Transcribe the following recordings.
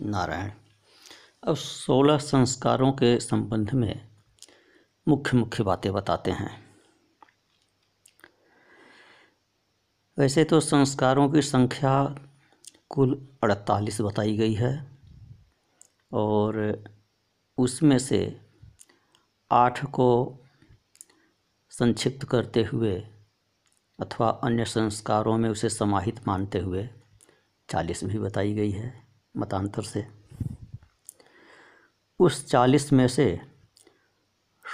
नारायण। अब सोलह संस्कारों के संबंध में मुख्य मुख्य बातें बताते हैं। वैसे तो संस्कारों की संख्या कुल अड़तालीस बताई गई है और उसमें से आठ को संक्षिप्त करते हुए अथवा अन्य संस्कारों में उसे समाहित मानते हुए चालीस भी बताई गई है। मतांतर से। उस चालीस में से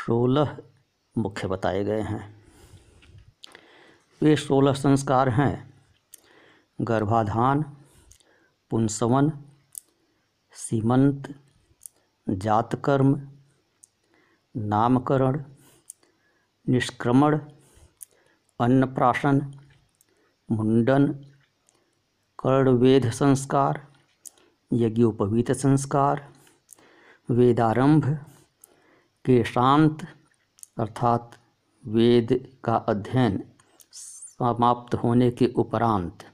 सोलह मुख्य बताए गए हैं। वे सोलह संस्कार हैं। गर्भाधान, पुंसवन, सीमंत, जातकर्म, नामकरण, निष्क्रमण, अन्नप्राशन, मुंडन कर्णवेद संस्कार यज्ञोपवीत संस्कार वेदारंभ के शांत अर्थात वेद का अध्ययन समाप्त होने के उपरांत।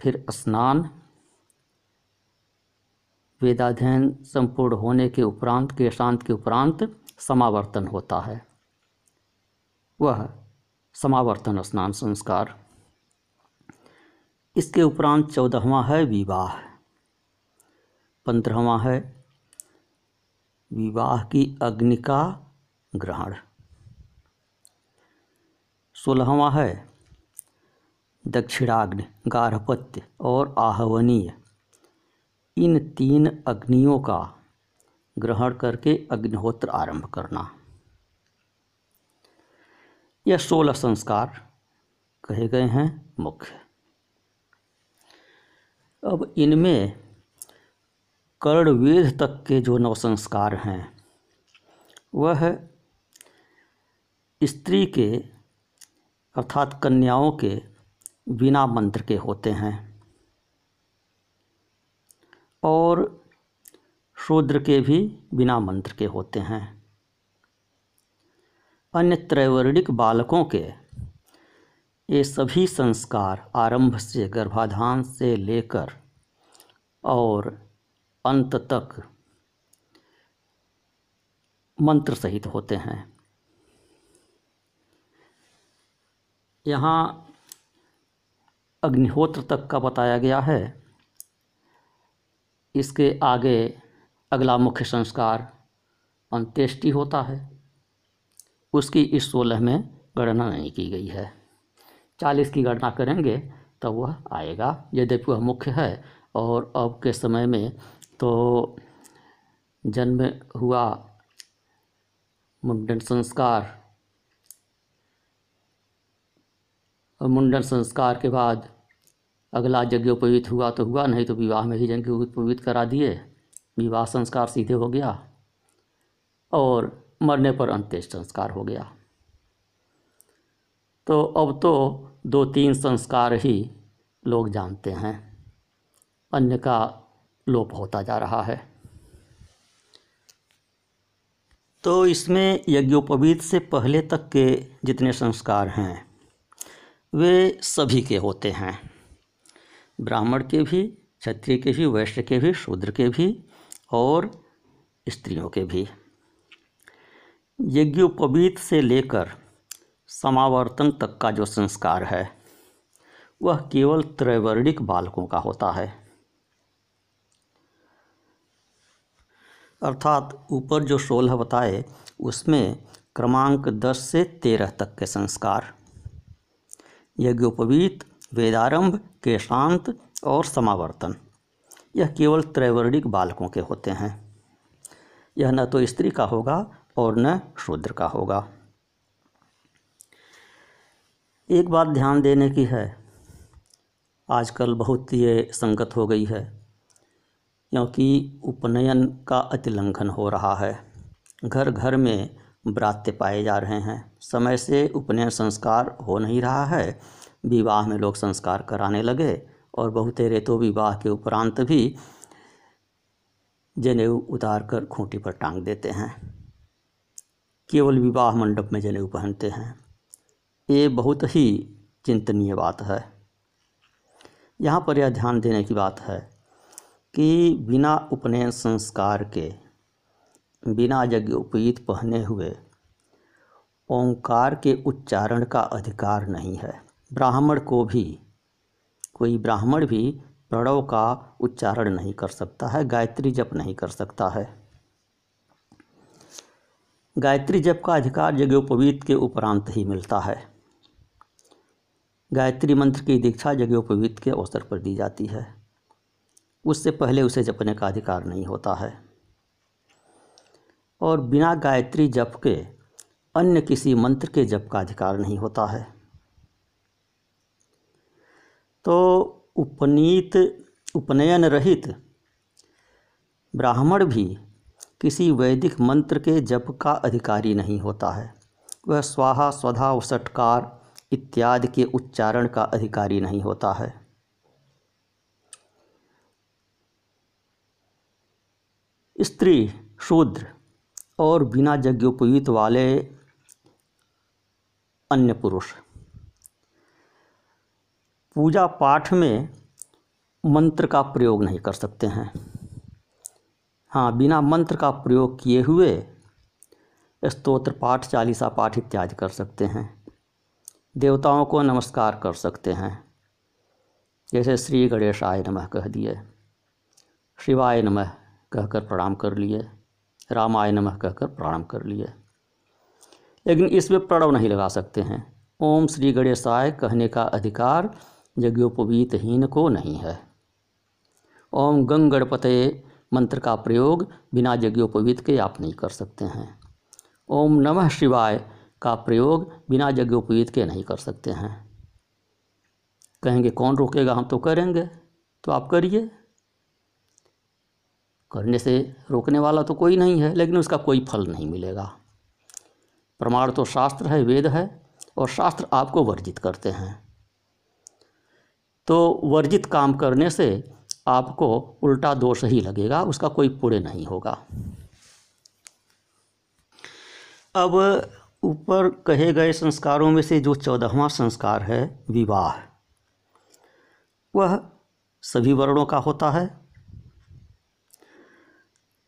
फिर स्नान, वेदाध्ययन संपूर्ण होने के उपरांत के शांत के उपरांत समावर्तन होता है। वह समावर्तन स्नान संस्कार। इसके उपरांत चौदहवा है विवाह। पंद्रहवा है विवाह की अग्नि का ग्रहण। सोलहवा है दक्षिणाग्नि, गार्हपत्य और आहवनीय। इन तीन अग्नियों का ग्रहण करके अग्निहोत्र आरंभ करना। यह सोलह संस्कार कहे गए हैं मुख्य। अब इनमें कर्णवेद तक के जो नव संस्कार हैं, वह स्त्री के अर्थात कन्याओं के बिना मंत्र के होते हैं और शूद्र के भी बिना मंत्र के होते हैं। अन्य त्रैवर्णिक बालकों के ये सभी संस्कार आरंभ से गर्भाधान से लेकर और अंत तक मंत्र सहित होते हैं। यहाँ अग्निहोत्र तक का बताया गया है। इसके आगे अगला मुख्य संस्कार अंत्येष्टि होता है। उसकी इस सोलह में गणना नहीं की गई है। चालीस की गणना करेंगे, तब वह आएगा। यद्यपि वह मुख्य है। और अब के समय में तो जन्म हुआ मुंडन संस्कार। और मुंडन संस्कार के बाद अगला यज्ञोपवीत हुआ तो हुआ नहीं तो विवाह में ही यज्ञोपवीत करा दिए। विवाह संस्कार सीधे हो गया और मरने पर अंत्येष्ट संस्कार हो गया। तो अब तो दो तीन संस्कार ही लोग जानते हैं। अन्य का लोप होता जा रहा है। तो इसमें यज्ञोपवीत से पहले तक के जितने संस्कार हैं, वे सभी के होते हैं। ब्राह्मण के भी, क्षत्रिय के भी, वैश्य के भी, शूद्र के भी और स्त्रियों के भी। यज्ञोपवीत से लेकर समावर्तन तक का जो संस्कार है, वह केवल त्रैवर्णिक बालकों का होता है। अर्थात ऊपर जो सोलह बताए, उसमें क्रमांक दस से तेरह तक के संस्कार। यज्ञोपवीत, वेदारंभ के शांत और समावर्तन, यह केवल त्रैवर्णिक बालकों के होते हैं। यह न तो स्त्री का होगा और न शूद्र का होगा। एक बात ध्यान देने की है। आजकल बहुत ये संगत हो गई है, क्योंकि उपनयन का अतिलंघन हो रहा है। घर घर में ब्रात्य पाए जा रहे हैं। समय से उपनयन संस्कार हो नहीं रहा है। विवाह में लोग संस्कार कराने लगे और बहुतेरे तो विवाह के उपरांत भी जनेऊ उतार कर खूंटी पर टांग देते हैं। केवल विवाह मंडप में जनेऊ पहनते हैं। ये बहुत ही चिंतनीय बात है। यहाँ पर यह ध्यान देने की बात है कि बिना उपनयन संस्कार के, बिना यज्ञ यज्ञोपवीत पहने हुए, ओंकार के उच्चारण का अधिकार नहीं है। ब्राह्मण को भी, कोई ब्राह्मण भी प्रणव का उच्चारण नहीं कर सकता है, गायत्री जप नहीं कर सकता है। गायत्री जप का अधिकार यज्ञोपवीत के उपरांत ही मिलता है। गायत्री मंत्र की दीक्षा यज्ञोपवीत के अवसर पर दी जाती है। उससे पहले उसे जपने का अधिकार नहीं होता है। और बिना गायत्री जप के अन्य किसी मंत्र के जप का अधिकार नहीं होता है। तो उपनीत, उपनयन रहित ब्राह्मण भी किसी वैदिक मंत्र के जप का अधिकारी नहीं होता है। वह स्वाहा, स्वधा वसटकार इत्यादि के उच्चारण का अधिकारी नहीं होता है। स्त्री, शूद्र और बिना यज्ञोपवीत वाले अन्य पुरुष। पूजा पाठ में मंत्र का प्रयोग नहीं कर सकते हैं। हाँ बिना मंत्र का प्रयोग किए हुए स्तोत्र, पाठ, चालीसा पाठ इत्यादि कर सकते हैं। देवताओं को नमस्कार कर सकते हैं। जैसे श्री गणेशाय नमः कह दिए, शिवाय नमः कहकर प्रणाम कर लिए, रामाय नमः कहकर प्रणाम कर लिए। लेकिन इसमें प्रणव नहीं लगा सकते हैं। ओम श्री गणेशाय कहने का अधिकार यज्ञोपवीतहीन को नहीं है। ओम गंग गणपते मंत्र का प्रयोग बिना यज्ञोपवीत के आप नहीं कर सकते हैं। ओम नमः शिवाय का प्रयोग बिना यज्ञोपवीत के नहीं कर सकते हैं। कहेंगे, कौन रोकेगा? हम तो करेंगे। तो आप करिए। करने से रोकने वाला तो कोई नहीं है, लेकिन उसका कोई फल नहीं मिलेगा। प्रमाण तो शास्त्र है, वेद है, और शास्त्र आपको वर्जित करते हैं। तो वर्जित काम करने से आपको उल्टा दोष ही लगेगा, उसका कोई पुण्य नहीं होगा। अब ऊपर कहे गए संस्कारों में से जो चौदहवा संस्कार है, विवाह। वह सभी वर्णों का होता है।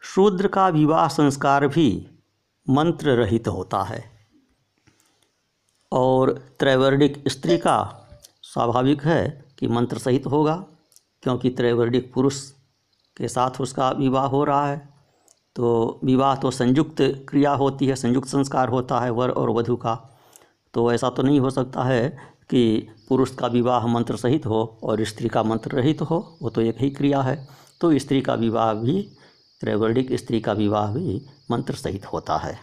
शूद्र का विवाह संस्कार भी मंत्र रहित होता है। और त्रैवर्णिक स्त्री का स्वाभाविक है कि मंत्र सहित होगा, क्योंकि त्रैवर्णिक पुरुष के साथ उसका विवाह हो रहा है। तो विवाह तो संयुक्त क्रिया होती है, संयुक्त संस्कार होता है वर और वधु का। तो ऐसा तो नहीं हो सकता है कि पुरुष का विवाह मंत्र सहित हो और स्त्री का मंत्र रहित हो, वो तो एक ही क्रिया है। तो स्त्री का विवाह भी त्रैवर्णिक स्त्री का विवाह भी मंत्र सहित होता है।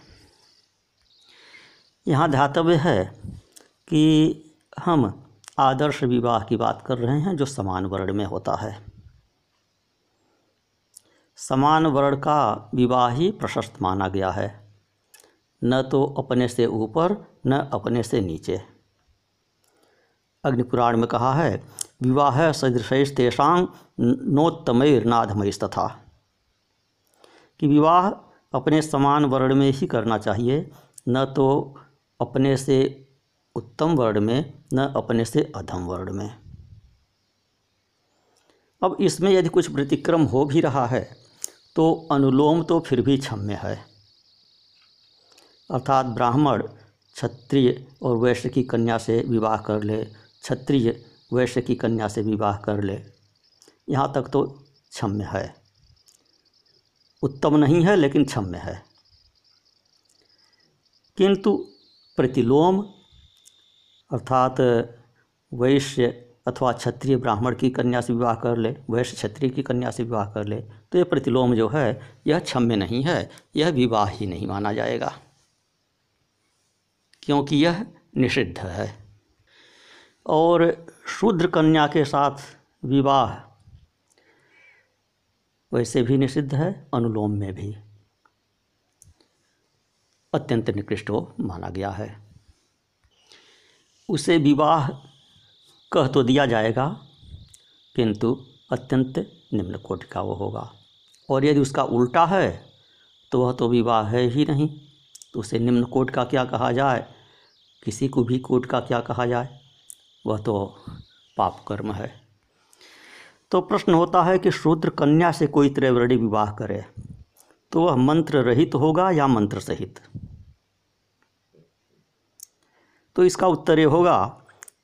यहाँ ध्यातव्य है कि हम आदर्श विवाह की बात कर रहे हैं जो समान वर्ण में होता है। समान वर्ण का विवाह ही प्रशस्त माना गया है। न तो अपने से ऊपर, न अपने से नीचे। अग्निपुराण में कहा है, विवाह सदृश तेषांग नोत्तमैर्नाधमयस्तथा कि विवाह अपने समान वर्ण में ही करना चाहिए, न तो अपने से उत्तम वर्ण में, न अपने से अधम वर्ण में। अब इसमें यदि कुछ व्यतिक्रम हो भी रहा है तो अनुलोम तो फिर भी क्षम्य है। अर्थात ब्राह्मण क्षत्रिय और वैश्य की कन्या से विवाह कर ले, क्षत्रिय, वैश्य की कन्या से विवाह कर ले। यहाँ तक तो क्षम्य है। उत्तम नहीं है, लेकिन क्षम्य है। किंतु प्रतिलोम, अर्थात वैश्य अथवा क्षत्रिय ब्राह्मण की कन्या से विवाह कर ले, वैश्य क्षत्रिय की कन्या से विवाह कर ले तो यह प्रतिलोम जो है, यह क्षम्य नहीं है, यह विवाह ही नहीं माना जाएगा। क्योंकि यह निषिद्ध है। और शूद्र कन्या के साथ विवाह वैसे भी निषिद्ध है, अनुलोम में भी अत्यंत निकृष्ट माना गया है। उसे विवाह कह तो दिया जाएगा, किंतु अत्यंत निम्न कोटि का वो होगा। और यदि उसका उल्टा है तो वह तो विवाह है ही नहीं। तो उसे निम्न कोट का क्या कहा जाए? किसी को भी कोट का क्या कहा जाए? वह तो पाप कर्म है। तो प्रश्न होता है कि शूद्र कन्या से कोई त्रैवर्णी विवाह करे तो वह मंत्र रहित होगा या मंत्र सहित? तो इसका उत्तर ये होगा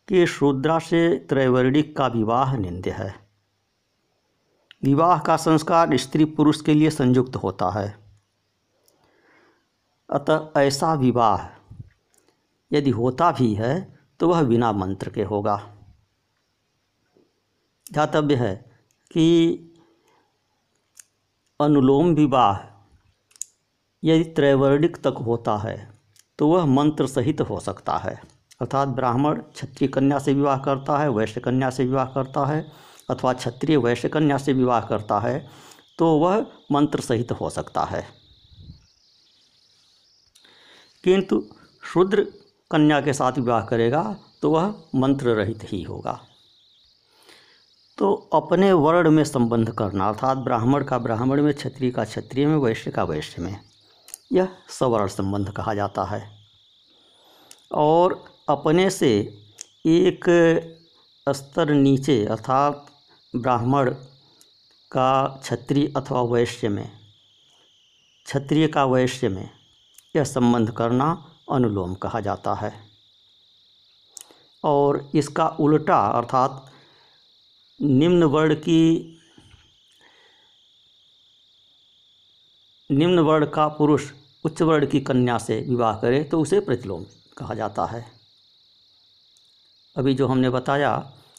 कि शूद्रा से त्रैवर्णिक का विवाह निंद्य है। विवाह का संस्कार स्त्री पुरुष के लिए संयुक्त होता है। अतः ऐसा विवाह यदि होता भी है तो वह बिना मंत्र के होगा। ध्यातव्य है कि अनुलोम विवाह यदि त्रैवर्णिक तक होता है तो वह मंत्र सहित हो सकता है। अर्थात ब्राह्मण क्षत्रिय कन्या से विवाह करता है, वैश्य कन्या से विवाह करता है, अथवा क्षत्रिय वैश्य कन्या से विवाह करता है तो वह मंत्र सहित हो सकता है। किंतु शूद्र कन्या के साथ विवाह करेगा तो वह मंत्र रहित ही होगा। तो अपने वर्ण में संबंध करना, अर्थात ब्राह्मण का ब्राह्मण में, क्षत्रिय का क्षत्रिय में, वैश्य का वैश्य में, यह सवर्ण संबंध कहा जाता है। और अपने से एक स्तर नीचे अर्थात ब्राह्मण का क्षत्रिय अथवा वैश्य में, क्षत्रिय का वैश्य में यह संबंध करना अनुलोम कहा जाता है। और इसका उल्टा अर्थात निम्न वर्ण की, निम्न वर्ण का पुरुष उच्च वर्ण की कन्या से विवाह करे तो उसे प्रतिलोम कहा जाता है। अभी जो हमने बताया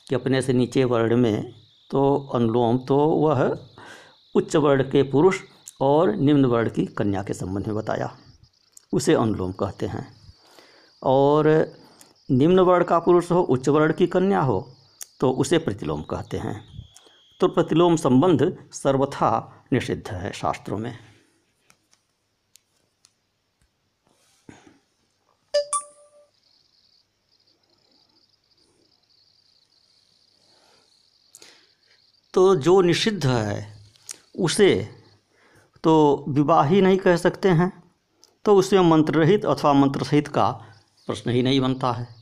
कि अपने से नीचे वर्ण में तो अनुलोम तो वह उच्च वर्ण के पुरुष और निम्न वर्ण की कन्या के संबंध में बताया। उसे अनुलोम कहते हैं। और निम्न वर्ण का पुरुष हो, उच्च वर्ण की कन्या हो तो उसे प्रतिलोम कहते हैं। तो प्रतिलोम संबंध सर्वथा निषिद्ध है शास्त्रों में। तो जो निषिद्ध है, उसे तो विवाह ही नहीं कह सकते हैं। तो उसमें मंत्र रहित अथवा मंत्र सहित का प्रश्न ही नहीं बनता है।